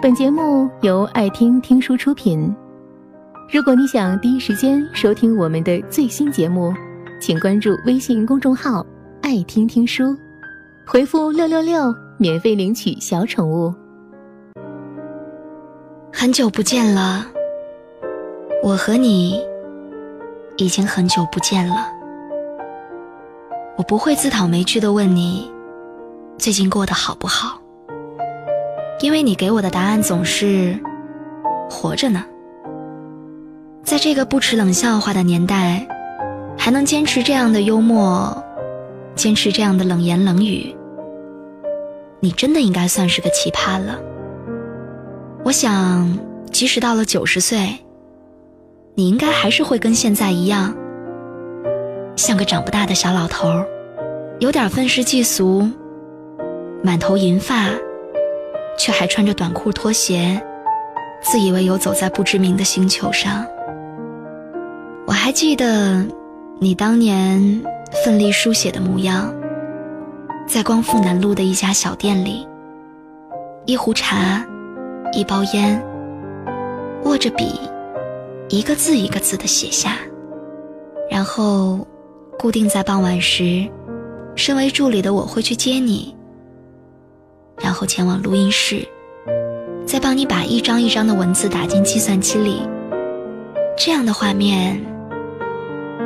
本节目由爱听听书出品。如果你想第一时间收听我们的最新节目，请关注微信公众号“爱听听书”，回复“六六六”免费领取小宠物。很久不见了，我和你已经很久不见了。我不会自讨没趣的问你最近过得好不好，因为你给我的答案总是活着呢。在这个不耻冷笑话的年代，还能坚持这样的幽默，坚持这样的冷言冷语，你真的应该算是个奇葩了。我想，即使到了九十岁，你应该还是会跟现在一样，像个长不大的小老头，有点愤世嫉俗，满头银发，却还穿着短裤拖鞋，自以为游走在不知名的星球上。我还记得你当年奋力书写的模样，在光复南路的一家小店里，一壶茶。一包烟，握着笔，一个字一个字的写下，然后固定在傍晚时，身为助理的我会去接你，后前往录音室，再帮你把一张一张的文字打进计算机里。这样的画面，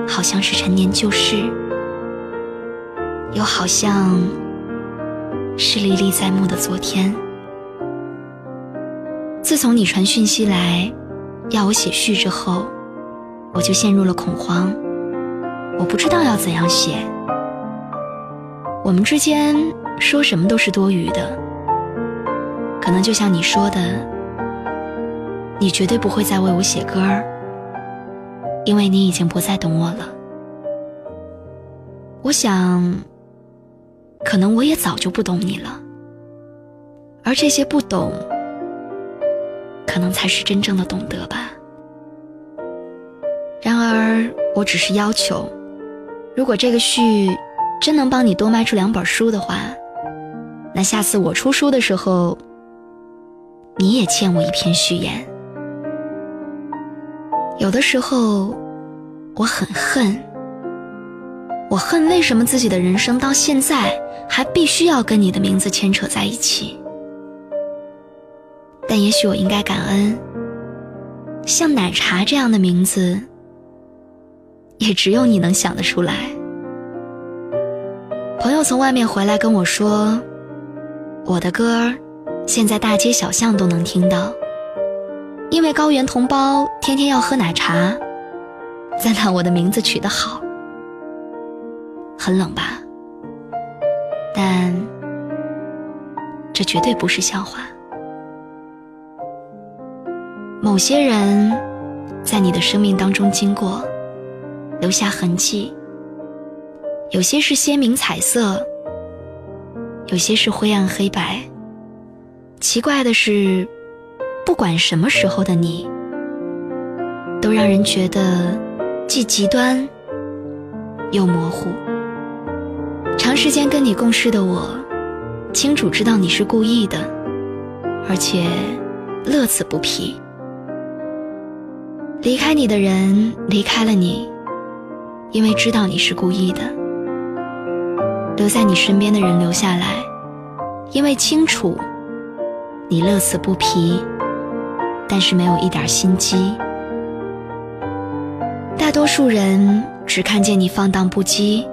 好像是陈年旧事，又好像是历历在目的昨天。自从你传讯息来，要我写序之后，我就陷入了恐慌。我不知道要怎样写。我们之间说什么都是多余的。可能就像你说的，你绝对不会再为我写歌儿，因为你已经不再懂我了。我想，可能我也早就不懂你了。而这些不懂。可能才是真正的懂得吧。然而，我只是要求，如果这个序真能帮你多卖出两本书的话，那下次我出书的时候，你也欠我一篇序言。有的时候，我很恨，我恨为什么自己的人生到现在还必须要跟你的名字牵扯在一起。但也许我应该感恩，像奶茶这样的名字，也只有你能想得出来。朋友从外面回来跟我说，我的歌现在大街小巷都能听到，因为高原同胞天天要喝奶茶，赞叹我的名字取得好。很冷吧？但这绝对不是笑话。某些人，在你的生命当中经过，留下痕迹。有些是鲜明彩色，有些是灰暗黑白。奇怪的是，不管什么时候的你，都让人觉得既极端又模糊。长时间跟你共事的我，清楚知道你是故意的，而且乐此不疲。离开你的人离开了你，因为知道你是故意的；留在你身边的人留下来，因为清楚你乐此不疲，但是没有一点心机。大多数人只看见你放荡不羁，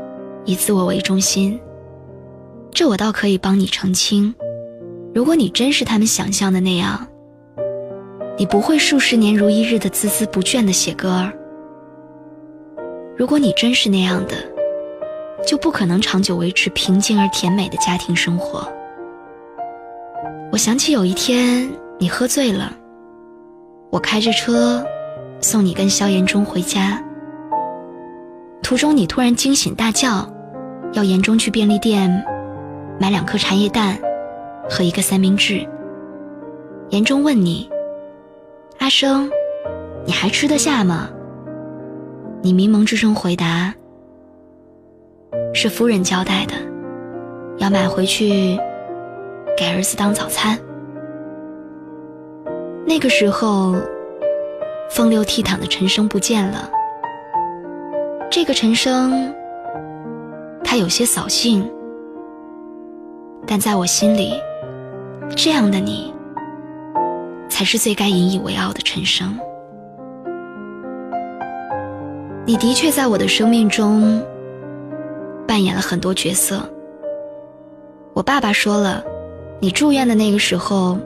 以自我为中心。这我倒可以帮你澄清：如果你真是他们想象的那样。你不会数十年如一日的孜孜不倦的写歌。如果你真是那样的，就不可能长久维持平静而甜美的家庭生活。我想起有一天你喝醉了，我开着车送你跟萧炎中回家。途中你突然惊醒大叫，要炎中去便利店买两颗茶叶蛋和一个三明治。严中问你。阿生，你还吃得下吗？你迷蒙之中回答：“是夫人交代的，要买回去给儿子当早餐。”那个时候，风流倜傥的陈升不见了。这个陈升，他有些扫兴，但在我心里，这样的你，才是最该引以为傲的陈升。你的确在我的生命中扮演了很多角色。我爸爸说了，你住院的那个时候，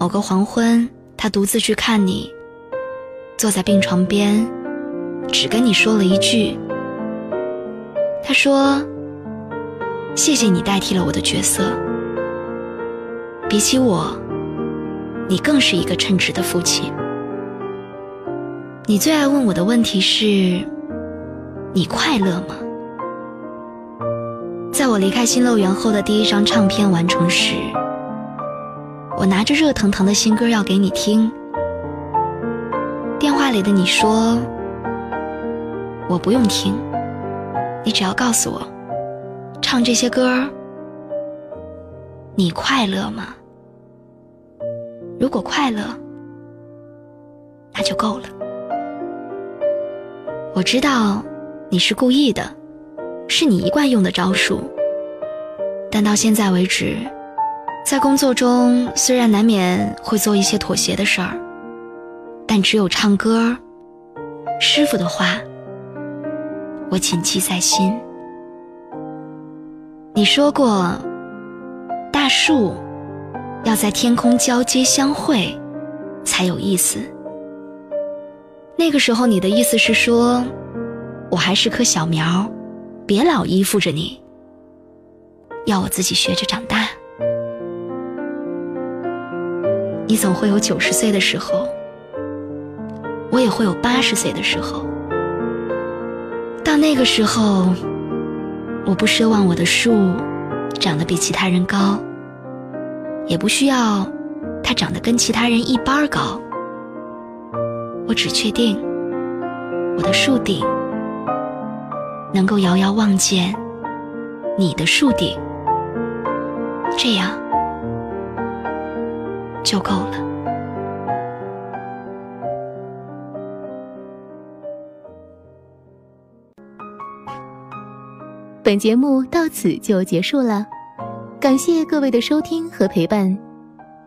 某个黄昏，他独自去看你，坐在病床边。只跟你说了一句，他说：“谢谢你代替了我的角色。比起我，你更是一个称职的父亲。”你最爱问我的问题是：“你快乐吗？”在我离开新乐园后的第一张唱片完成时，我拿着热腾腾的新歌要给你听，电话里的你说。我不用听，你只要告诉我，唱这些歌你快乐吗？如果快乐，那就够了。我知道你是故意的，是你一贯用的招数。但到现在为止，在工作中虽然难免会做一些妥协的事儿，但只有唱歌，师傅的话。我谨记在心。你说过，大树要在天空交接相会才有意思。那个时候，你的意思是说，我还是棵小苗，别老依附着你，要我自己学着长大。你总会有九十岁的时候，我也会有八十岁的时候。到那个时候，我不奢望我的树长得比其他人高，也不需要它长得跟其他人一般高。我只确定我的树顶能够遥遥望见你的树顶，这样就够了。本节目到此就结束了，感谢各位的收听和陪伴。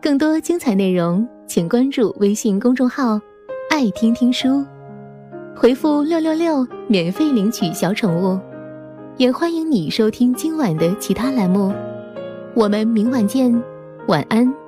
更多精彩内容，请关注微信公众号“爱听听书”，回复“六六六”免费领取小宠物。也欢迎你收听今晚的其他栏目。我们明晚见，晚安。